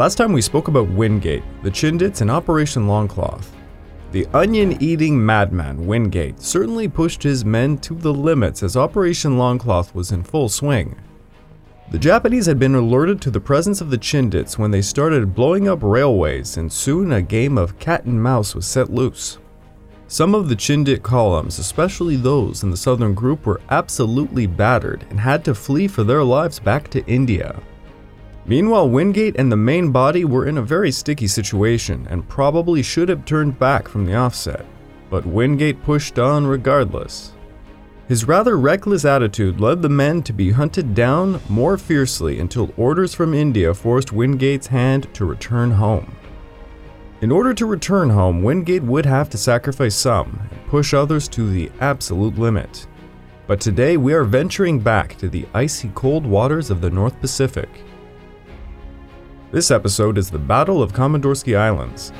Last time we spoke about Wingate, the Chindits, and Operation Longcloth. The onion eating madman Wingate certainly pushed his men to the limits as Operation Longcloth was in full swing. The Japanese had been alerted to the presence of the Chindits when they started blowing up railways, and soon a game of cat and mouse was set loose. Some of the Chindit columns, especially those in the southern group, were absolutely battered and had to flee for their lives back to India. Meanwhile, Wingate and the main body were in a very sticky situation and probably should have turned back from the offset, but Wingate pushed on regardless. His rather reckless attitude led the men to be hunted down more fiercely until orders from India forced Wingate's hand to return home. In order to return home, Wingate would have to sacrifice some and push others to the absolute limit. But today we are venturing back to the icy cold waters of the North Pacific this episode is the Battle of Komandorski Islands.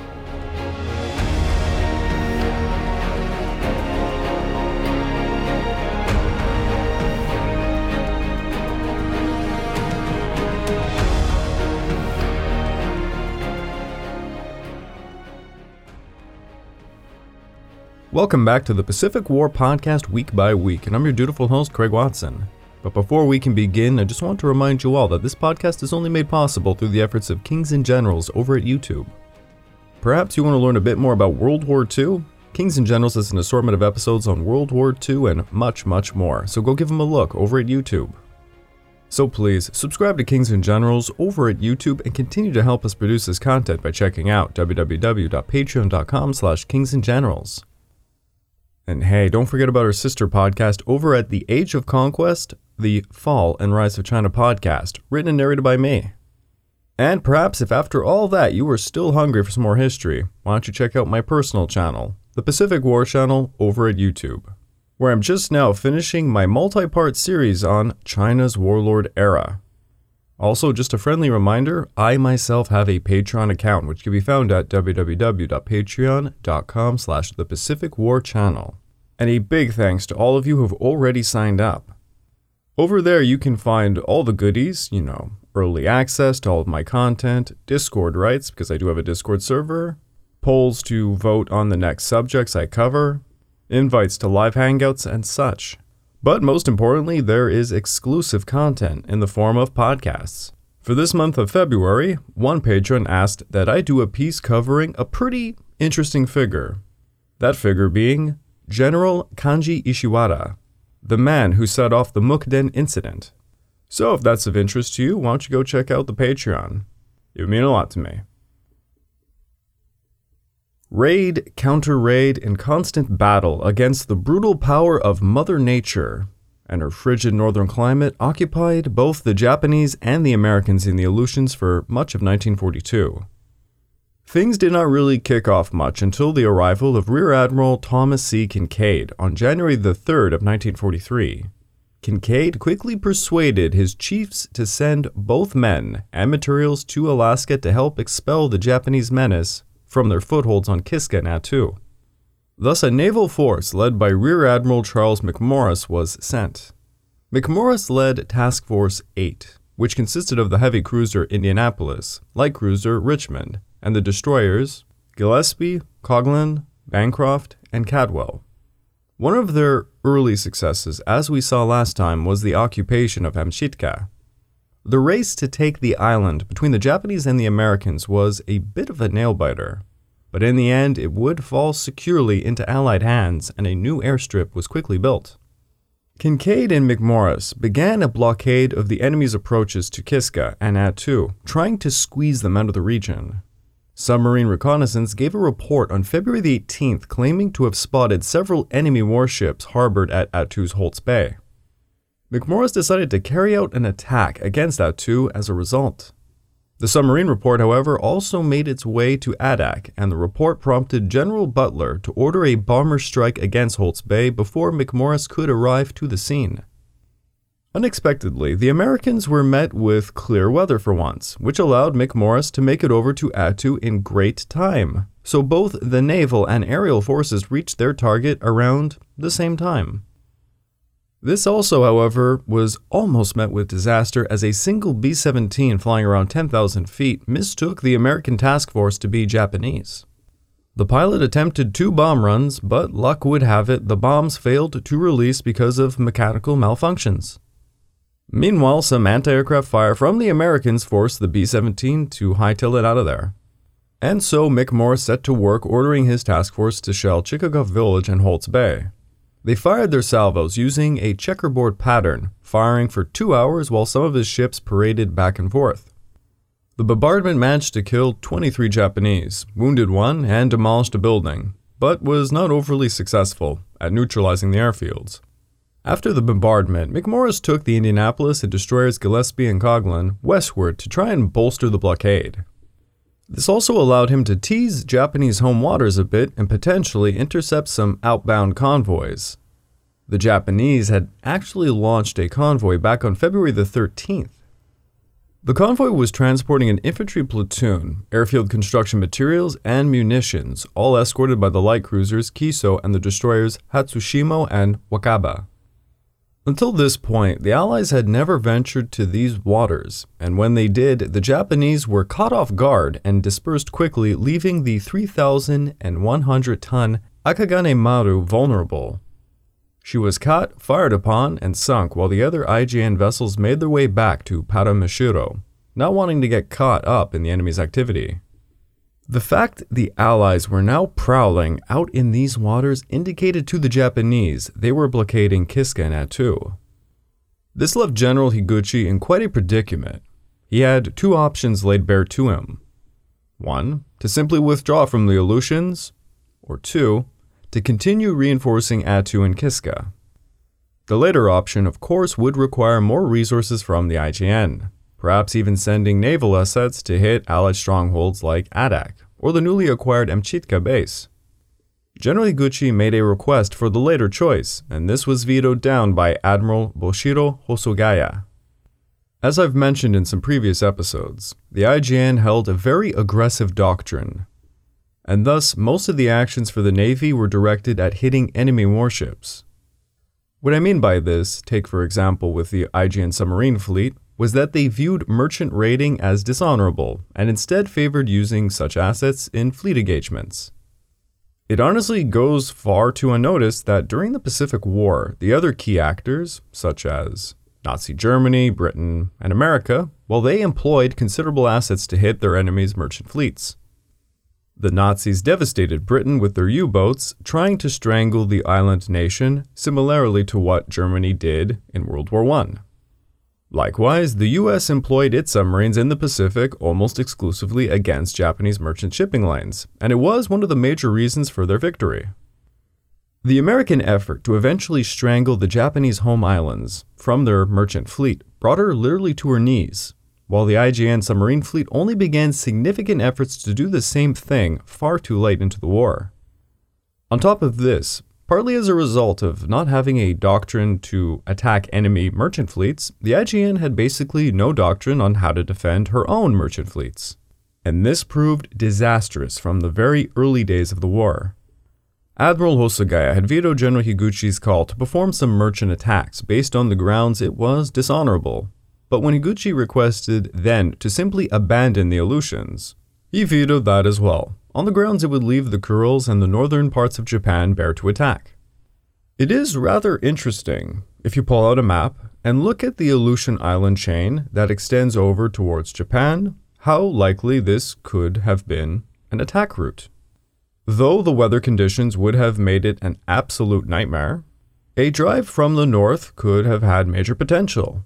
Welcome back to the Pacific War Podcast week by week, and I'm your dutiful host, Craig Watson. But before we can begin, I just want to remind you all that this podcast is only made possible through the efforts of Kings and Generals over at YouTube. Perhaps you want to learn a bit more about World War II? Kings and Generals has an assortment of episodes on World War II and much, much more, so go give them a look over at YouTube. So please, subscribe to Kings and Generals over at YouTube and continue to help us produce this content by checking out www.patreon.com slash kingsandgenerals. And hey, don't forget about our sister podcast over at The Age of Conquest, the Fall and Rise of China podcast, written and narrated by me. And perhaps if after all that you are still hungry for some more history, why don't you check out my personal channel, the Pacific War channel, over at YouTube, where I'm just now finishing my multi part series on China's warlord era. Also, just a friendly reminder, I myself have a Patreon account, which can be found at www.patreon.com slash the Pacific War Channel. And a big thanks to all of you who have already signed up. Over there, you can find all the goodies, you know, early access to all of my content, Discord rights, because I do have a Discord server, polls to vote on the next subjects I cover, invites to live hangouts, and such. But most importantly, there is exclusive content in the form of podcasts. For this month of February, one patron asked that I do a piece covering a pretty interesting figure. That figure being General Kanji Ishiwara, the man who set off the Mukden incident. So, if that's of interest to you, why don't you go check out the Patreon? It would mean a lot to me. Raid, counter raid, and constant battle against the brutal power of Mother Nature and her frigid northern climate occupied both the Japanese and the Americans in the Aleutians for much of 1942. Things did not really kick off much until the arrival of Rear Admiral Thomas C. Kinkaid on January the 3rd of 1943. Kinkaid quickly persuaded his chiefs to send both men and materials to Alaska to help expel the Japanese menace from their footholds on Kiska and Attu. Thus, a naval force led by Rear Admiral Charles McMorris was sent. McMorris led Task Force 8, which consisted of the heavy cruiser Indianapolis, light cruiser Richmond, and the destroyers Gillespie, Coghlan, Bancroft, and Caldwell. One of their early successes, as we saw last time, was the occupation of Amchitka. The race to take the island between the Japanese and the Americans was a bit of a nail biter, but in the end it would fall securely into Allied hands and a new airstrip was quickly built. Kinkaid and McMorris began a blockade of the enemy's approaches to Kiska and Attu, trying to squeeze them out of the region. Submarine reconnaissance gave a report on February 18th claiming to have spotted several enemy warships harbored at Attu's Holtz Bay. McMorris decided to carry out an attack against Attu as a result. The submarine report, however, also made its way to Adak, and the report prompted General Butler to order a bomber strike against Holtz Bay before McMorris could arrive to the scene. Unexpectedly, the Americans were met with clear weather for once, which allowed McMorris to make it over to Attu in great time. So both the naval and aerial forces reached their target around the same time. This also, however, was almost met with disaster as a single B 17 flying around 10,000 feet mistook the American task force to be Japanese. The pilot attempted two bomb runs, but luck would have it the bombs failed to release because of mechanical malfunctions. Meanwhile, some anti aircraft fire from the Americans forced the B 17 to hightail it out of there. And so McMorris set to work ordering his task force to shell Chichagof Village and Holtz Bay. They fired their salvos using a checkerboard pattern, firing for two hours while some of his ships paraded back and forth. The bombardment managed to kill 23 Japanese, wounded one, and demolished a building, but was not overly successful at neutralizing the airfields. After the bombardment, McMorris took the Indianapolis and destroyers Gillespie and Coghlan westward to try and bolster the blockade. This also allowed him to tease Japanese home waters a bit and potentially intercept some outbound convoys. The Japanese had actually launched a convoy back on February the 13th. The convoy was transporting an infantry platoon, airfield construction materials, and munitions, all escorted by the light cruisers Kiso and the destroyers Hatsushimo and Wakaba. Until this point, the Allies had never ventured to these waters, and when they did, the Japanese were caught off guard and dispersed quickly, leaving the 3,100 ton Akagane Maru vulnerable. She was caught, fired upon, and sunk while the other IJN vessels made their way back to Paramushiro, not wanting to get caught up in the enemy's activity. The fact the Allies were now prowling out in these waters indicated to the Japanese they were blockading Kiska and Attu. This left General Higuchi in quite a predicament. He had two options laid bare to him. One, to simply withdraw from the Aleutians, or two, to continue reinforcing Attu and Kiska. The later option, of course, would require more resources from the IJN, perhaps even sending naval assets to hit Allied strongholds like Adak or the newly acquired Amchitka base. General Higuchi made a request for the later choice, and this was vetoed down by Admiral Boshiro Hosogaya. As I've mentioned in some previous episodes, the IJN held a very aggressive doctrine, and thus most of the actions for the Navy were directed at hitting enemy warships. What I mean by this, take for example with the IJN submarine fleet, was that they viewed merchant raiding as dishonorable and instead favored using such assets in fleet engagements. It honestly goes far to unnoticed that during the Pacific War, the other key actors, such as Nazi Germany, Britain, and America, well, they employed considerable assets to hit their enemies' merchant fleets. The Nazis devastated Britain with their U boats, trying to strangle the island nation, similarly to what Germany did in World War I. Likewise, the US employed its submarines in the Pacific almost exclusively against Japanese merchant shipping lines, and it was one of the major reasons for their victory. The American effort to eventually strangle the Japanese home islands from their merchant fleet brought her literally to her knees, while the IJN submarine fleet only began significant efforts to do the same thing far too late into the war. On top of this, Partly as a result of not having a doctrine to attack enemy merchant fleets, the IJN had basically no doctrine on how to defend her own merchant fleets. And this proved disastrous from the very early days of the war. Admiral Hosogaya had vetoed General Higuchi's call to perform some merchant attacks based on the grounds it was dishonorable. But when Higuchi requested then to simply abandon the Aleutians, he vetoed that as well, on the grounds it would leave the Kurils and the northern parts of Japan bare to attack. It is rather interesting if you pull out a map and look at the Aleutian island chain that extends over towards Japan, how likely this could have been an attack route. Though the weather conditions would have made it an absolute nightmare, a drive from the north could have had major potential.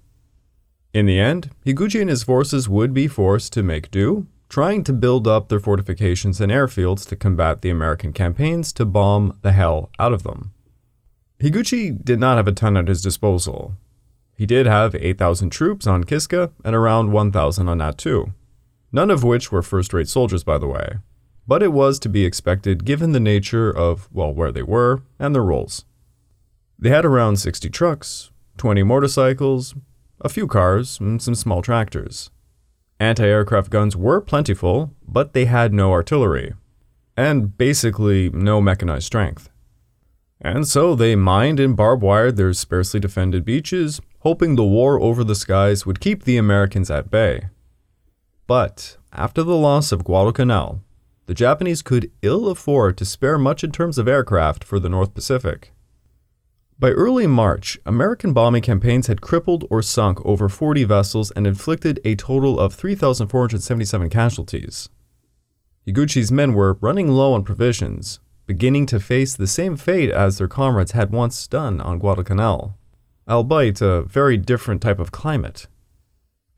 In the end, Higuchi and his forces would be forced to make do trying to build up their fortifications and airfields to combat the American campaigns to bomb the hell out of them. Higuchi did not have a ton at his disposal. He did have 8,000 troops on Kiska and around 1,000 on Attu, none of which were first rate soldiers, by the way. But it was to be expected given the nature of, well, where they were and their roles. They had around 60 trucks, 20 motorcycles, a few cars, and some small tractors. Anti aircraft guns were plentiful, but they had no artillery, and basically no mechanized strength. And so they mined and barbed wired their sparsely defended beaches, hoping the war over the skies would keep the Americans at bay. But after the loss of Guadalcanal, the Japanese could ill afford to spare much in terms of aircraft for the North Pacific. By early March, American bombing campaigns had crippled or sunk over 40 vessels and inflicted a total of 3,477 casualties. Higuchi's men were running low on provisions, beginning to face the same fate as their comrades had once done on Guadalcanal, albeit a very different type of climate.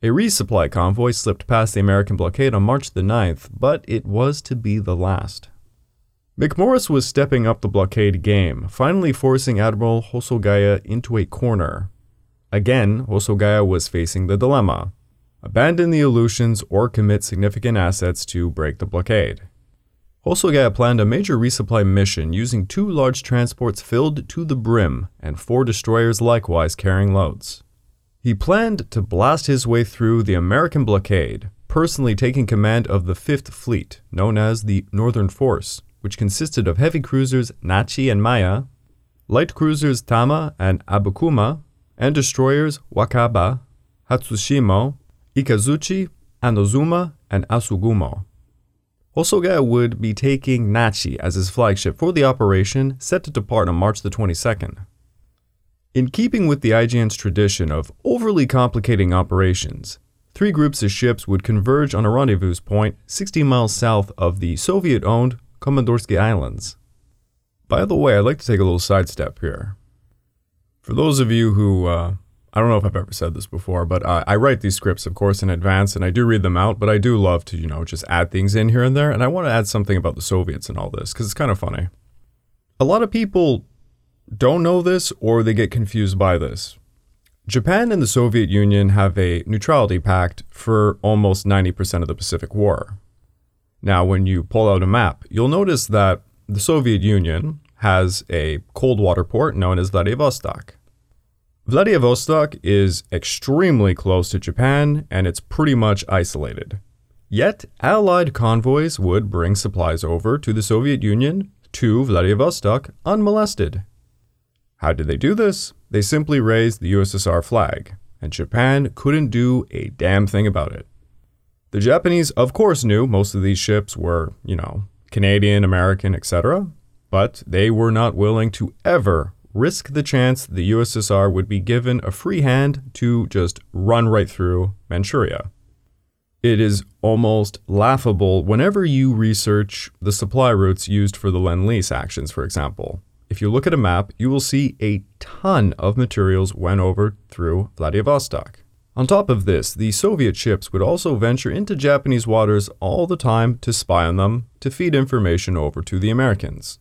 A resupply convoy slipped past the American blockade on March the 9th, but it was to be the last. McMorris was stepping up the blockade game, finally forcing Admiral Hosogaya into a corner. Again, Hosogaya was facing the dilemma abandon the Aleutians or commit significant assets to break the blockade. Hosogaya planned a major resupply mission using two large transports filled to the brim and four destroyers likewise carrying loads. He planned to blast his way through the American blockade, personally taking command of the Fifth Fleet, known as the Northern Force, which consisted of heavy cruisers Nachi and Maya, light cruisers Tama and Abukuma, and destroyers Wakaba, Hatsushimo, Ikazuchi, Inazuma, and Usugumo. Hosogaya would be taking Nachi as his flagship for the operation set to depart on March the 22nd. In keeping with the IJN's tradition of overly complicating operations, three groups of ships would converge on a rendezvous point 60 miles south of the Soviet owned Komandorski Islands. By the way, I'd like to take a little sidestep here. For those of you who, uh, I don't know if I've ever said this before, but uh, I write these scripts, of course, in advance and I do read them out, but I do love to, you know, just add things in here and there. And I want to add something about the Soviets and all this because it's kind of funny. A lot of people don't know this or they get confused by this. Japan and the Soviet Union have a neutrality pact for almost 90% of the Pacific War. Now, when you pull out a map, you'll notice that the Soviet Union has a cold water port known as Vladivostok. Vladivostok is extremely close to Japan and it's pretty much isolated. Yet, Allied convoys would bring supplies over to the Soviet Union to Vladivostok unmolested. How did they do this? They simply raised the USSR flag, and Japan couldn't do a damn thing about it. The Japanese, of course, knew most of these ships were, you know, Canadian, American, etc., but they were not willing to ever risk the chance the USSR would be given a free hand to just run right through Manchuria. It is almost laughable whenever you research the supply routes used for the Lend Lease actions, for example. If you look at a map, you will see a ton of materials went over through Vladivostok. On top of this, the Soviet ships would also venture into Japanese waters all the time to spy on them, to feed information over to the Americans.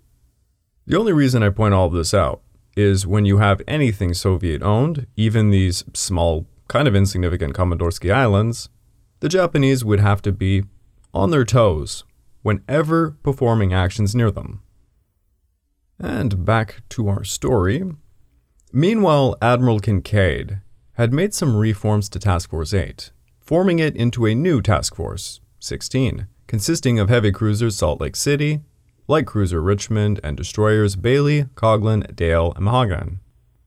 The only reason I point all of this out is when you have anything Soviet owned, even these small, kind of insignificant Komandorski Islands, the Japanese would have to be on their toes whenever performing actions near them. And back to our story. Meanwhile, Admiral Kinkaid had made some reforms to Task Force 8, forming it into a new Task Force 16, consisting of heavy cruisers Salt Lake City, light cruiser Richmond, and destroyers Bailey, Coghlan, Dale, and Monaghan.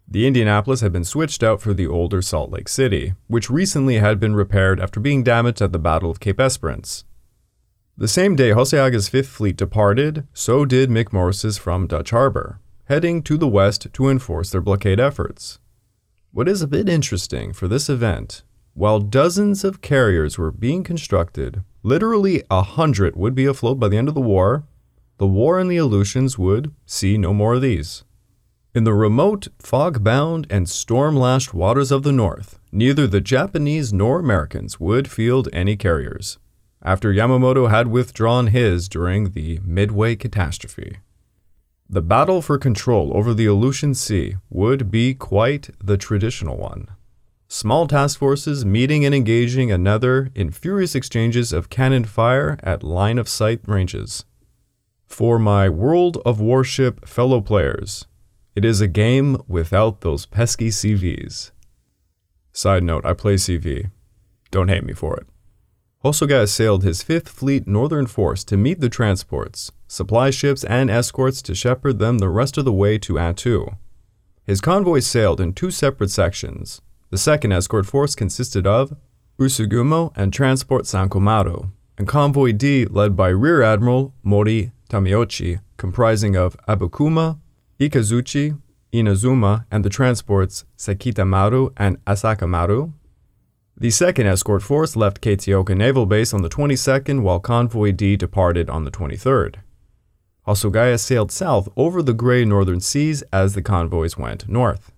The Indianapolis had been switched out for the older Salt Lake City, which recently had been repaired after being damaged at the Battle of Cape Esperance. The same day Hosogaya's Fifth Fleet departed, so did McMorris's from Dutch Harbor, heading to the west to enforce their blockade efforts. What is a bit interesting for this event, while dozens of carriers were being constructed, literally a hundred would be afloat by the end of the war, the war in the Aleutians would see no more of these. In the remote, fog bound, and storm lashed waters of the North, neither the Japanese nor Americans would field any carriers after Yamamoto had withdrawn his during the Midway catastrophe. The battle for control over the Aleutian Sea would be quite the traditional one. Small task forces meeting and engaging another in furious exchanges of cannon fire at line of sight ranges. For my World of Warship fellow players, it is a game without those pesky CVs. Side note, I play CV. Don't hate me for it. Hosogaya sailed his Fifth Fleet Northern Force to meet the transports, supply ships, and escorts to shepherd them the rest of the way to Attu. His convoy sailed in two separate sections. The second escort force consisted of Usugumo and Transport Sankomaru, and Convoy D led by Rear Admiral Mori Tomoichi, comprising of Abukuma, Ikazuchi, Inazuma, and the transports Sekitamaru and Asakamaru. The second escort force left Kataoka Naval Base on the 22nd, while Convoy D departed on the 23rd. Hosogaya sailed south over the gray northern seas as the convoys went north.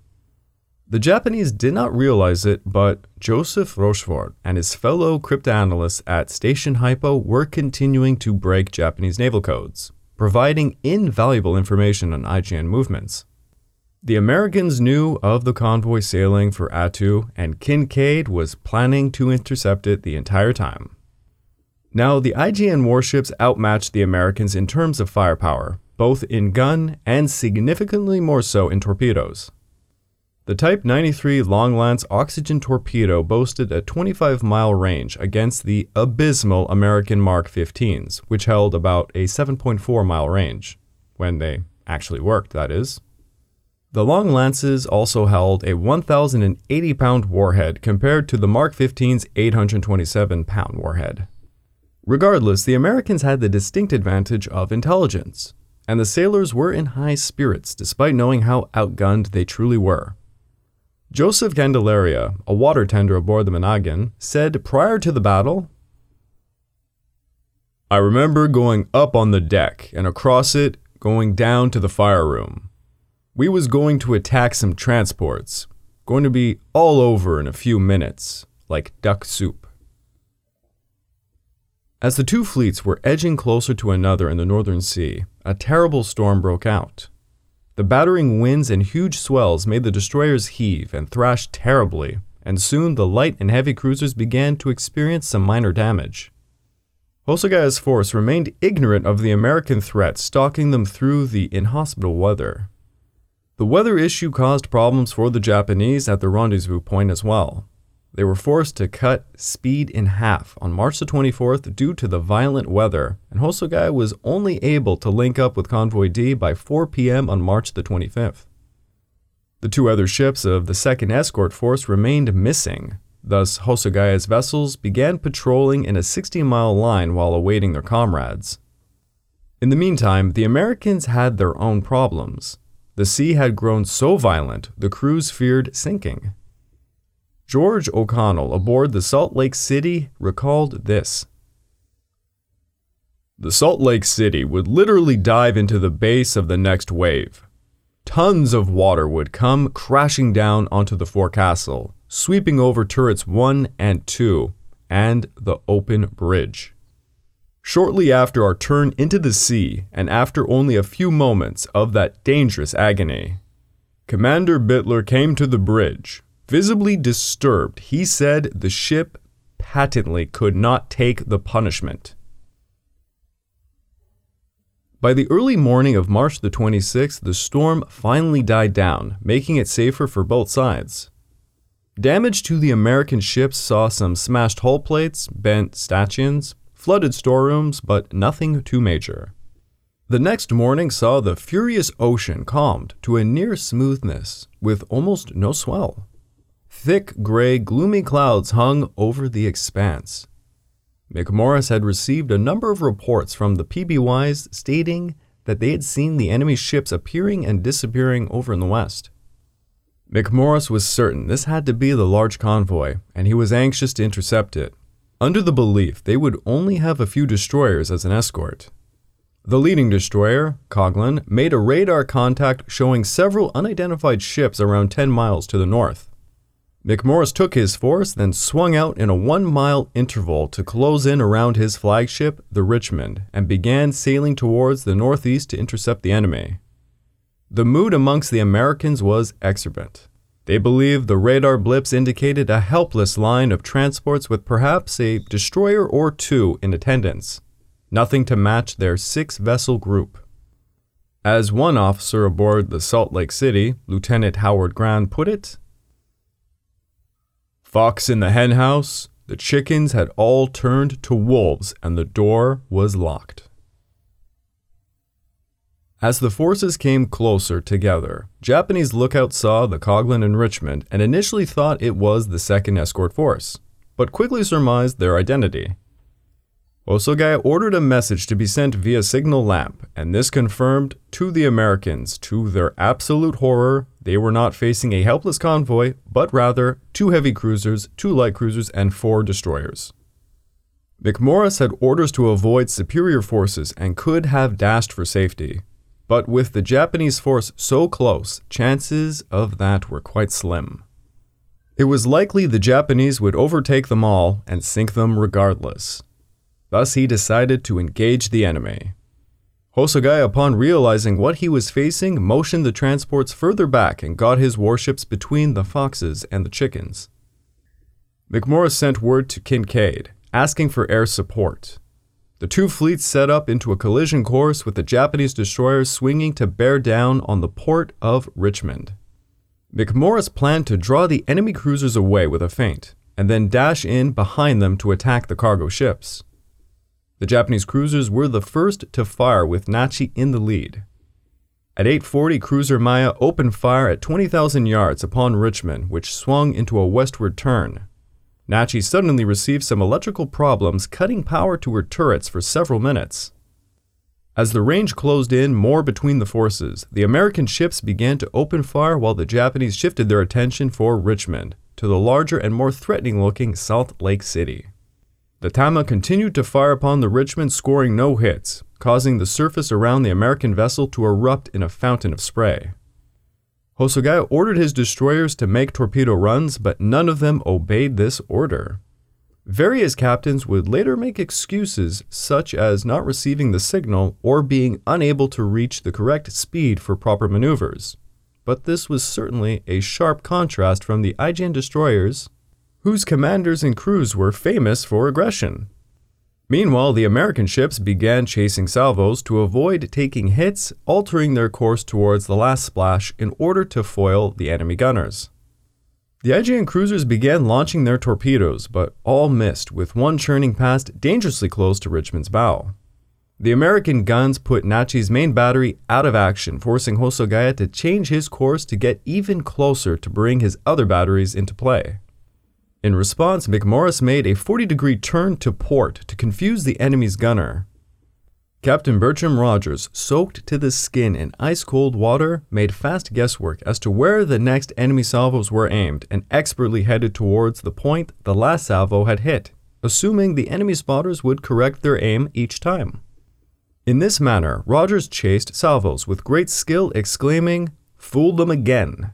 The Japanese did not realize it, but Joseph Rochefort and his fellow cryptanalysts at Station Hypo were continuing to break Japanese naval codes, providing invaluable information on IJN movements. The Americans knew of the convoy sailing for Attu, and Kinkaid was planning to intercept it the entire time. Now, the IJN warships outmatched the Americans in terms of firepower, both in gun and significantly more so in torpedoes. The Type 93 Long Lance oxygen torpedo boasted a 25 mile range against the abysmal American Mark 15s, which held about a 7.4 mile range. When they actually worked, that is. The Long Lances also held a 1,080 pound warhead compared to the Mark 15's 827 pound warhead. Regardless, the Americans had the distinct advantage of intelligence, and the sailors were in high spirits despite knowing how outgunned they truly were. Joseph Candelaria, a water tender aboard the Monaghan, said prior to the battle, I remember going up on the deck and across it going down to the fire room. We was going to attack some transports. Going to be all over in a few minutes, like duck soup. As the two fleets were edging closer to another in the Northern Sea, a terrible storm broke out. The battering winds and huge swells made the destroyers heave and thrash terribly, and soon the light and heavy cruisers began to experience some minor damage. Hosogaya's force remained ignorant of the American threat stalking them through the inhospitable weather. The weather issue caused problems for the Japanese at the rendezvous point as well. They were forced to cut speed in half on March the 24th due to the violent weather, and Hosogaya was only able to link up with Convoy D by 4 p.m. on March the 25th. The two other ships of the 2nd Escort Force remained missing, thus, Hosogaya's vessels began patrolling in a 60 mile line while awaiting their comrades. In the meantime, the Americans had their own problems. The sea had grown so violent, the crews feared sinking. George O'Connell aboard the Salt Lake City recalled this The Salt Lake City would literally dive into the base of the next wave. Tons of water would come crashing down onto the forecastle, sweeping over turrets 1 and 2 and the open bridge. Shortly after our turn into the sea, and after only a few moments of that dangerous agony, Commander Bitler came to the bridge. Visibly disturbed, he said the ship patently could not take the punishment. By the early morning of March the 26th, the storm finally died down, making it safer for both sides. Damage to the American ships saw some smashed hull plates, bent stanchions, flooded storerooms, but nothing too major. The next morning saw the furious ocean calmed to a near smoothness, with almost no swell. Thick, gray, gloomy clouds hung over the expanse. McMorris had received a number of reports from the PBYs stating that they had seen the enemy ships appearing and disappearing over in the west. McMorris was certain this had to be the large convoy, and he was anxious to intercept it under the belief they would only have a few destroyers as an escort. The leading destroyer, Coghlan, made a radar contact showing several unidentified ships around 10 miles to the north. McMorris took his force, then swung out in a one mile interval to close in around his flagship, the Richmond, and began sailing towards the northeast to intercept the enemy. The mood amongst the Americans was exuberant. They believed the radar blips indicated a helpless line of transports with perhaps a destroyer or two in attendance, nothing to match their six vessel group. As one officer aboard the Salt Lake City, Lieutenant Howard Grant, put it, Fox in the henhouse, the chickens had all turned to wolves and the door was locked. As the forces came closer together, Japanese lookouts saw the Coghlan and Richmond and initially thought it was the second escort force, but quickly surmised their identity. Hosogaya ordered a message to be sent via signal lamp, and this confirmed to the Americans, to their absolute horror, they were not facing a helpless convoy, but rather two heavy cruisers, two light cruisers, and four destroyers. McMorris had orders to avoid superior forces and could have dashed for safety, but with the Japanese force so close, chances of that were quite slim. It was likely the Japanese would overtake them all and sink them regardless. Thus, he decided to engage the enemy. Hosogaya, upon realizing what he was facing, motioned the transports further back and got his warships between the foxes and the chickens. McMorris sent word to Kinkaid, asking for air support. The two fleets set up into a collision course with the Japanese destroyers swinging to bear down on the port of Richmond. McMorris planned to draw the enemy cruisers away with a feint, and then dash in behind them to attack the cargo ships. The Japanese cruisers were the first to fire with Nachi in the lead. At 8:40, cruiser Maya opened fire at 20,000 yards upon Richmond, which swung into a westward turn, Nachi suddenly received some electrical problems, cutting power to her turrets for several minutes. As the range closed in more between the forces, the American ships began to open fire while the Japanese shifted their attention for Richmond to the larger and more threatening looking Salt Lake City. The Tama continued to fire upon the Richmond, scoring no hits, causing the surface around the American vessel to erupt in a fountain of spray. Hosogaya ordered his destroyers to make torpedo runs, but none of them obeyed this order. Various captains would later make excuses, such as not receiving the signal or being unable to reach the correct speed for proper maneuvers. But this was certainly a sharp contrast from the IJN destroyers, whose commanders and crews were famous for aggression. Meanwhile, the American ships began chasing salvos to avoid taking hits, altering their course towards the last splash in order to foil the enemy gunners. The IJN cruisers began launching their torpedoes, but all missed, with one churning past dangerously close to Richmond's bow. The American guns put Nachi's main battery out of action, forcing Hosogaya to change his course to get even closer to bring his other batteries into play. In response, McMorris made a 40 degree turn to port to confuse the enemy's gunner. Captain Bertram Rogers, soaked to the skin in ice cold water, made fast guesswork as to where the next enemy salvos were aimed and expertly headed towards the point the last salvo had hit, assuming the enemy spotters would correct their aim each time. In this manner, Rogers chased salvos with great skill, exclaiming, Fooled them again!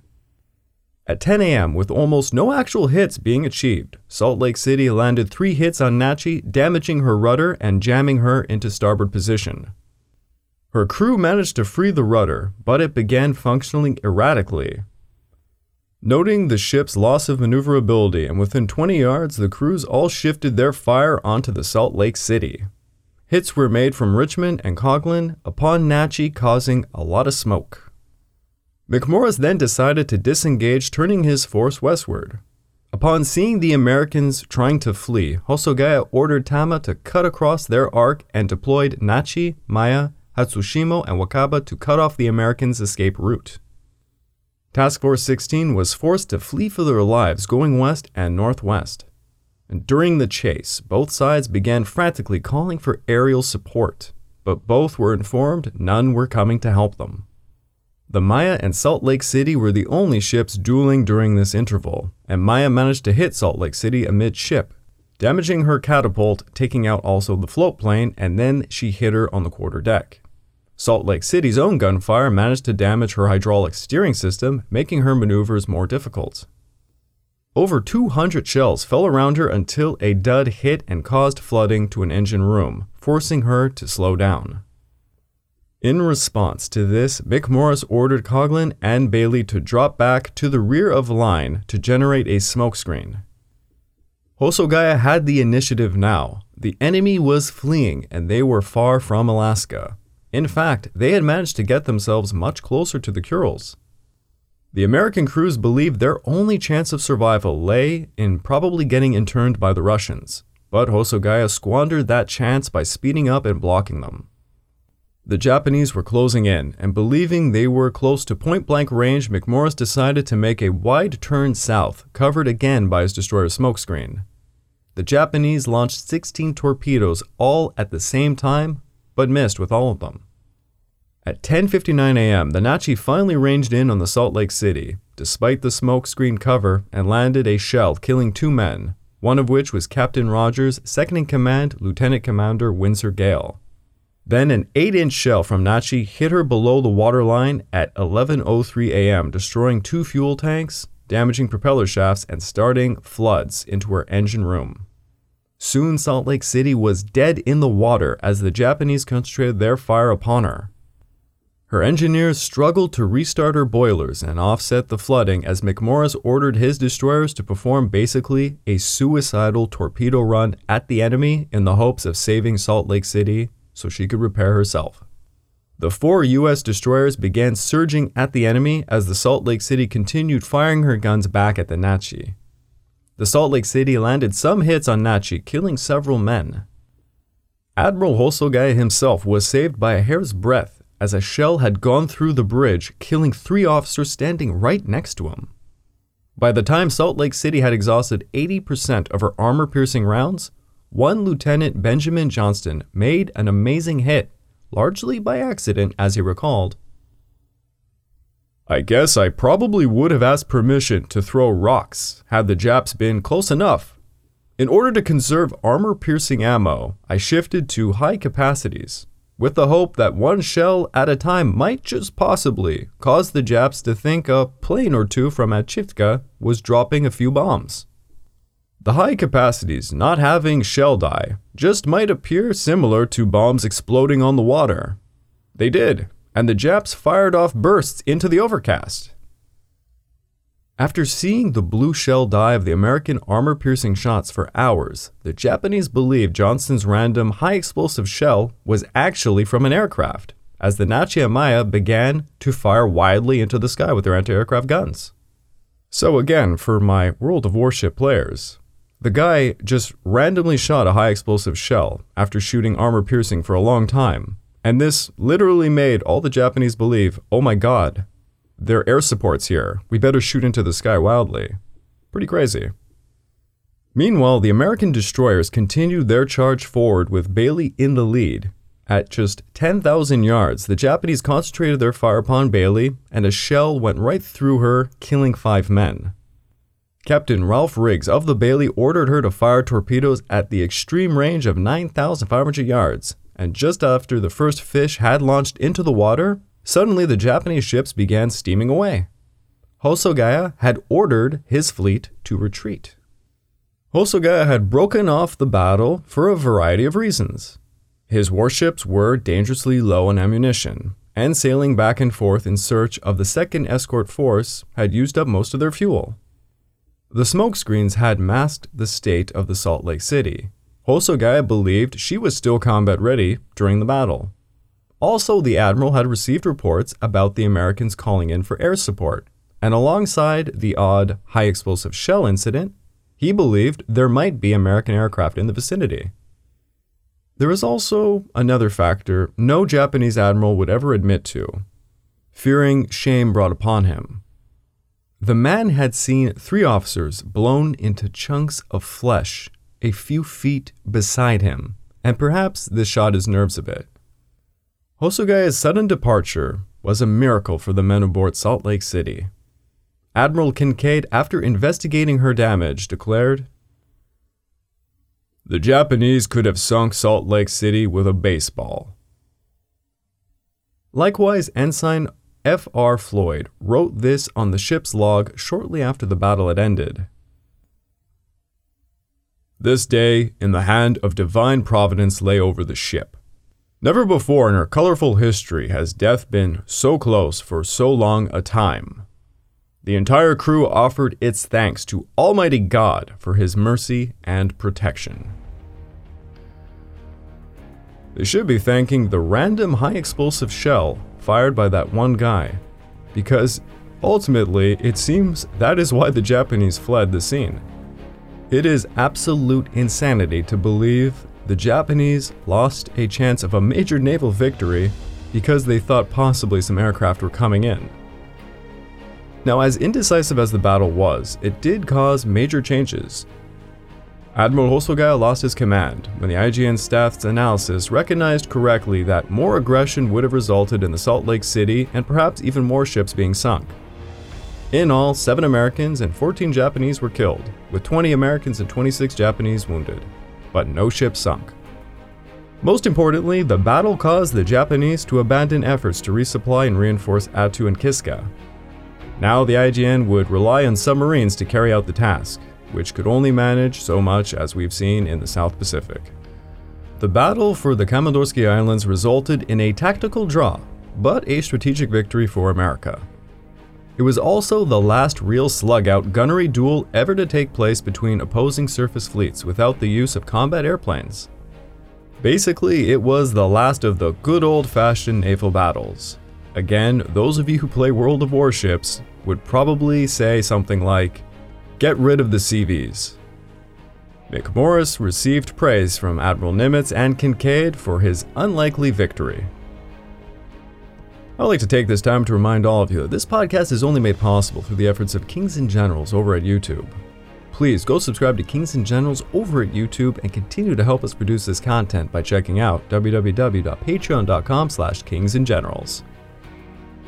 At 10 a.m., with almost no actual hits being achieved, Salt Lake City landed three hits on Nachi, damaging her rudder and jamming her into starboard position. Her crew managed to free the rudder, but it began functioning erratically. Noting the ship's loss of maneuverability, and within 20 yards, the crews all shifted their fire onto the Salt Lake City. Hits were made from Richmond and Coghlan upon Nachi, causing a lot of smoke. McMorris then decided to disengage, turning his force westward. Upon seeing the Americans trying to flee, Hosogaya ordered Tama to cut across their arc and deployed Nachi, Maya, Hatsushimo, and Wakaba to cut off the Americans' escape route. Task Force 16 was forced to flee for their lives going west and northwest. And during the chase, both sides began frantically calling for aerial support, but both were informed none were coming to help them. The Maya and Salt Lake City were the only ships dueling during this interval, and Maya managed to hit Salt Lake City amidship, damaging her catapult, taking out also the float plane, and then she hit her on the quarter deck. Salt Lake City's own gunfire managed to damage her hydraulic steering system, making her maneuvers more difficult. Over 200 shells fell around her until a dud hit and caused flooding to an engine room, forcing her to slow down. In response to this, McMorris ordered Coghlan and Bailey to drop back to the rear of line to generate a smokescreen. Hosogaya had the initiative now. The enemy was fleeing and they were far from Alaska. In fact, they had managed to get themselves much closer to the Kurils. The American crews believed their only chance of survival lay in probably getting interned by the Russians, but Hosogaya squandered that chance by speeding up and blocking them. The Japanese were closing in, and believing they were close to point blank range, McMorris decided to make a wide turn south, covered again by his destroyer smokescreen. The Japanese launched 16 torpedoes all at the same time, but missed with all of them. At 10:59 a.m., the Nachi finally ranged in on the Salt Lake City, despite the smokescreen cover, and landed a shell, killing two men, one of which was Captain Rogers, second in command, Lieutenant Commander Windsor Gale. Then an 8-inch shell from Nachi hit her below the waterline at 11:03 a.m., destroying two fuel tanks, damaging propeller shafts and starting floods into her engine room. Soon Salt Lake City was dead in the water as the Japanese concentrated their fire upon her. Her engineers struggled to restart her boilers and offset the flooding as McMorris ordered his destroyers to perform basically a suicidal torpedo run at the enemy in the hopes of saving Salt Lake City so she could repair herself. The four U.S. destroyers began surging at the enemy as the Salt Lake City continued firing her guns back at the Nachi. The Salt Lake City landed some hits on Nachi, killing several men. Admiral Hosogaya himself was saved by a hair's breadth as a shell had gone through the bridge, killing three officers standing right next to him. By the time Salt Lake City had exhausted 80% of her armor piercing rounds, one Lieutenant Benjamin Johnston made an amazing hit, largely by accident, as he recalled. I guess I probably would have asked permission to throw rocks had the Japs been close enough. In order to conserve armor piercing ammo, I shifted to high capacities, with the hope that one shell at a time might just possibly cause the Japs to think a plane or two from Amchitka was dropping a few bombs. The high capacities not having shell dye just might appear similar to bombs exploding on the water. They did, and the Japs fired off bursts into the overcast. After seeing the blue shell dye of the American armor piercing shots for hours, the Japanese believed Johnston's random high explosive shell was actually from an aircraft, as the Nachi Amaya began to fire wildly into the sky with their anti aircraft guns. So, again, for my World of Warship players, the guy just randomly shot a high explosive shell after shooting armor piercing for a long time. And this literally made all the Japanese believe oh my god, there are air supports here. We better shoot into the sky wildly. Pretty crazy. Meanwhile, the American destroyers continued their charge forward with Bailey in the lead. At just 10,000 yards, the Japanese concentrated their fire upon Bailey, and a shell went right through her, killing five men. Captain Ralph Riggs of the Bailey ordered her to fire torpedoes at the extreme range of 9,500 yards, and just after the first fish had launched into the water, suddenly the Japanese ships began steaming away. Hosogaya had ordered his fleet to retreat. Hosogaya had broken off the battle for a variety of reasons. His warships were dangerously low on ammunition, and sailing back and forth in search of the second escort force had used up most of their fuel. The smokescreens had masked the state of the Salt Lake City. Hosogaya believed she was still combat ready during the battle. Also, the admiral had received reports about the Americans calling in for air support, and alongside the odd high explosive shell incident, he believed there might be American aircraft in the vicinity. There is also another factor no Japanese admiral would ever admit to fearing shame brought upon him. The man had seen three officers blown into chunks of flesh a few feet beside him, and perhaps this shot his nerves a bit. Hosogaya's sudden departure was a miracle for the men aboard Salt Lake City. Admiral Kinkaid, after investigating her damage, declared The Japanese could have sunk Salt Lake City with a baseball. Likewise, Ensign F.R. Floyd wrote this on the ship's log shortly after the battle had ended. This day, in the hand of divine providence, lay over the ship. Never before in her colorful history has death been so close for so long a time. The entire crew offered its thanks to Almighty God for his mercy and protection. They should be thanking the random high explosive shell fired by that one guy, because ultimately it seems that is why the Japanese fled the scene. It is absolute insanity to believe the Japanese lost a chance of a major naval victory because they thought possibly some aircraft were coming in. Now, as indecisive as the battle was, it did cause major changes. Admiral Hosogaya lost his command when the IJN staff's analysis recognized correctly that more aggression would have resulted in the Salt Lake City and perhaps even more ships being sunk. In all, 7 Americans and 14 Japanese were killed, with 20 Americans and 26 Japanese wounded, but no ship sunk. Most importantly, the battle caused the Japanese to abandon efforts to resupply and reinforce Attu and Kiska. Now the IJN would rely on submarines to carry out the task, which could only manage so much as we've seen in the South Pacific. The battle for the Komandorski Islands resulted in a tactical draw, but a strategic victory for America. It was also the last real slug out gunnery duel ever to take place between opposing surface fleets without the use of combat airplanes. Basically, it was the last of the good old fashioned naval battles. Again, those of you who play World of Warships would probably say something like, Get rid of the CVs. McMorris received praise from Admiral Nimitz and Kinkaid for his unlikely victory. I'd like to take this time to remind all of you that this podcast is only made possible through the efforts of Kings and Generals over at YouTube. Please go subscribe to Kings and Generals over at YouTube and continue to help us produce this content by checking out www.patreon.com slash kingsandgenerals.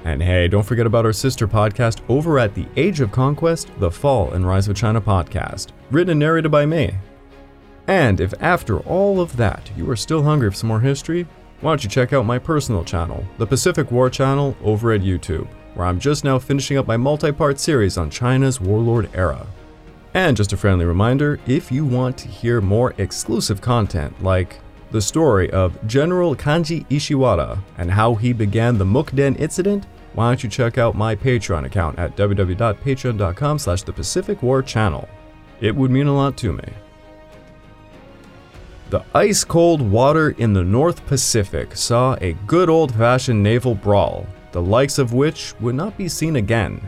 And hey, don't forget about our sister podcast over at the Age of Conquest, The Fall and Rise of China podcast, written and narrated by me. And if after all of that you are still hungry for some more history, why don't you check out my personal channel, the Pacific War Channel, over at YouTube, where I'm just now finishing up my multi part series on China's warlord era. And just a friendly reminder if you want to hear more exclusive content like the story of General Kanji Ishiwara and how he began the Mukden incident, why don't you check out my Patreon account at www.patreon.com slash the Pacific War Channel. It would mean a lot to me. The ice cold water in the North Pacific saw a good old fashioned naval brawl, the likes of which would not be seen again.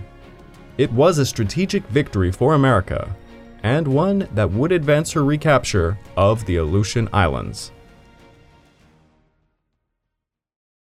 It was a strategic victory for America, and one that would advance her recapture of the Aleutian Islands.